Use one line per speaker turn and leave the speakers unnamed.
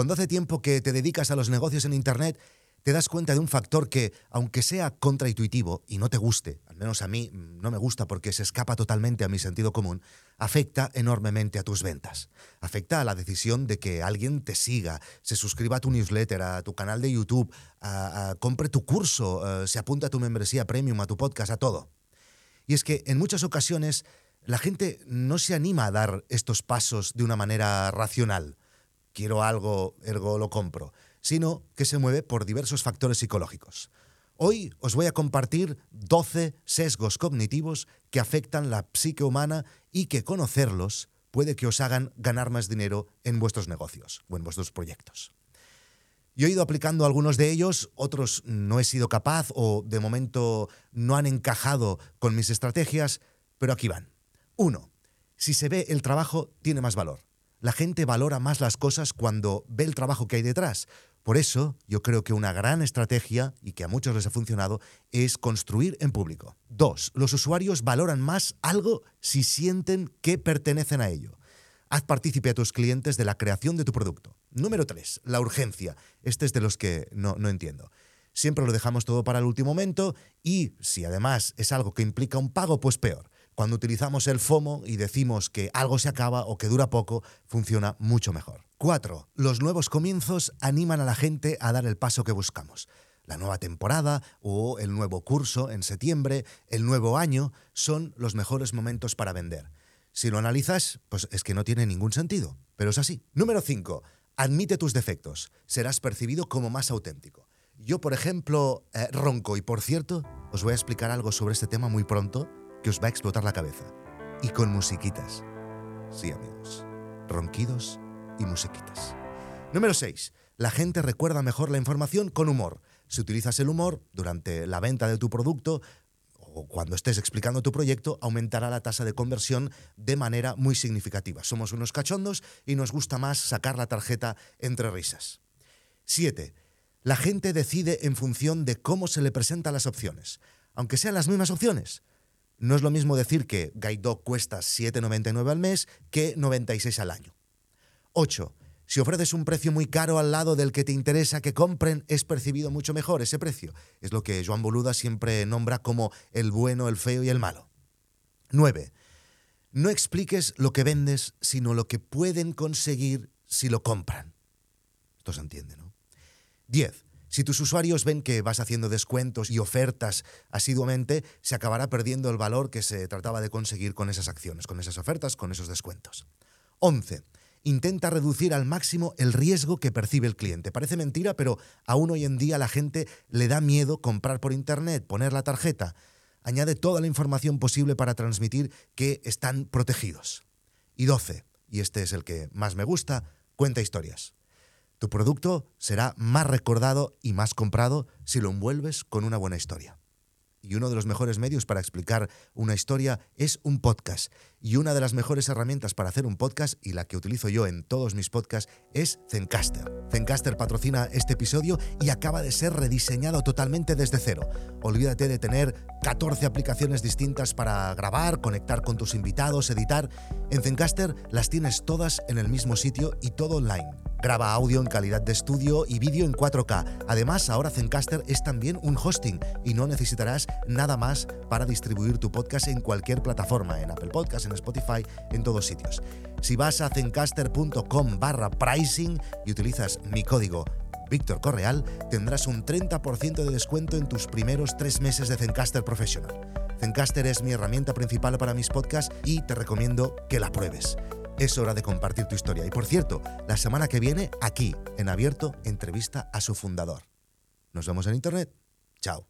Cuando hace tiempo que te dedicas a los negocios en Internet, te das cuenta de un factor que, aunque sea contraintuitivo y no te guste, al menos a mí no me gusta porque se escapa totalmente a mi sentido común, afecta enormemente a tus ventas. Afecta a la decisión de que alguien te siga, se suscriba a tu newsletter, a tu canal de YouTube, compre tu curso, eh, se apunte a tu membresía premium, a tu podcast, a todo. Y es que en muchas ocasiones la gente no se anima a dar estos pasos de una manera racional. Quiero algo, ergo lo compro sino que se mueve por diversos factores psicológicos. Hoy os voy a compartir 12 sesgos cognitivos que afectan la psique humana y que conocerlos puede que os hagan ganar más dinero en vuestros negocios o en vuestros proyectos. Yo he ido aplicando algunos de ellos, otros no he sido capaz o de momento no han encajado con mis estrategias, pero aquí van. Uno, si se ve el trabajo, tiene más valor. La gente valora más las cosas cuando ve el trabajo que hay detrás. Por eso, yo creo que una gran estrategia, y que a muchos les ha funcionado, es construir en público. Dos, los usuarios valoran más algo si sienten que pertenecen a ello. Haz partícipe a tus clientes de la creación de tu producto. Número tres, la urgencia. Este es de los que no, no entiendo. Siempre lo dejamos todo para el último momento y si además es algo que implica un pago, pues peor. Cuando utilizamos el FOMO y decimos que algo se acaba o que dura poco, funciona mucho mejor. 4. Los nuevos comienzos animan a la gente a dar el paso que buscamos. La nueva temporada o el nuevo curso en septiembre, el nuevo año, son los mejores momentos para vender. Si lo analizas, pues es que no tiene ningún sentido, pero es así. Número 5. Admite tus defectos. Serás percibido como más auténtico. Yo, por ejemplo, eh, ronco y por cierto, os voy a explicar algo sobre este tema muy pronto que os va a explotar la cabeza. Y con musiquitas. Sí, amigos. Ronquidos y musiquitas. Número 6. La gente recuerda mejor la información con humor. Si utilizas el humor durante la venta de tu producto o cuando estés explicando tu proyecto, aumentará la tasa de conversión de manera muy significativa. Somos unos cachondos y nos gusta más sacar la tarjeta entre risas. 7. La gente decide en función de cómo se le presentan las opciones, aunque sean las mismas opciones. No es lo mismo decir que Guide cuesta 7,99 al mes que 96 al año. 8. Si ofreces un precio muy caro al lado del que te interesa que compren, es percibido mucho mejor ese precio. Es lo que Joan Boluda siempre nombra como el bueno, el feo y el malo. 9. No expliques lo que vendes, sino lo que pueden conseguir si lo compran. Esto se entiende, ¿no? 10. Si tus usuarios ven que vas haciendo descuentos y ofertas asiduamente, se acabará perdiendo el valor que se trataba de conseguir con esas acciones, con esas ofertas, con esos descuentos. 11. Intenta reducir al máximo el riesgo que percibe el cliente. Parece mentira, pero aún hoy en día la gente le da miedo comprar por Internet, poner la tarjeta. Añade toda la información posible para transmitir que están protegidos. Y 12, y este es el que más me gusta, cuenta historias. Tu producto será más recordado y más comprado si lo envuelves con una buena historia. Y uno de los mejores medios para explicar una historia es un podcast. Y una de las mejores herramientas para hacer un podcast, y la que utilizo yo en todos mis podcasts, es Zencaster. Zencaster patrocina este episodio y acaba de ser rediseñado totalmente desde cero. Olvídate de tener 14 aplicaciones distintas para grabar, conectar con tus invitados, editar. En Zencaster las tienes todas en el mismo sitio y todo online Graba audio en calidad de estudio y vídeo en 4K. Además, ahora Zencaster es también un hosting y no necesitarás nada más para distribuir tu podcast en cualquier plataforma, en Apple Podcasts, en Spotify, en todos sitios. Si vas a zencaster.com barra pricing y utilizas mi código Víctor Correal, tendrás un 30% de descuento en tus primeros tres meses de Zencaster Professional. Zencaster es mi herramienta principal para mis podcasts y te recomiendo que la pruebes es hora de compartir tu historia. Y por cierto, la semana que viene, aquí, en abierto, entrevista a su fundador. Nos vemos en Internet. Chao.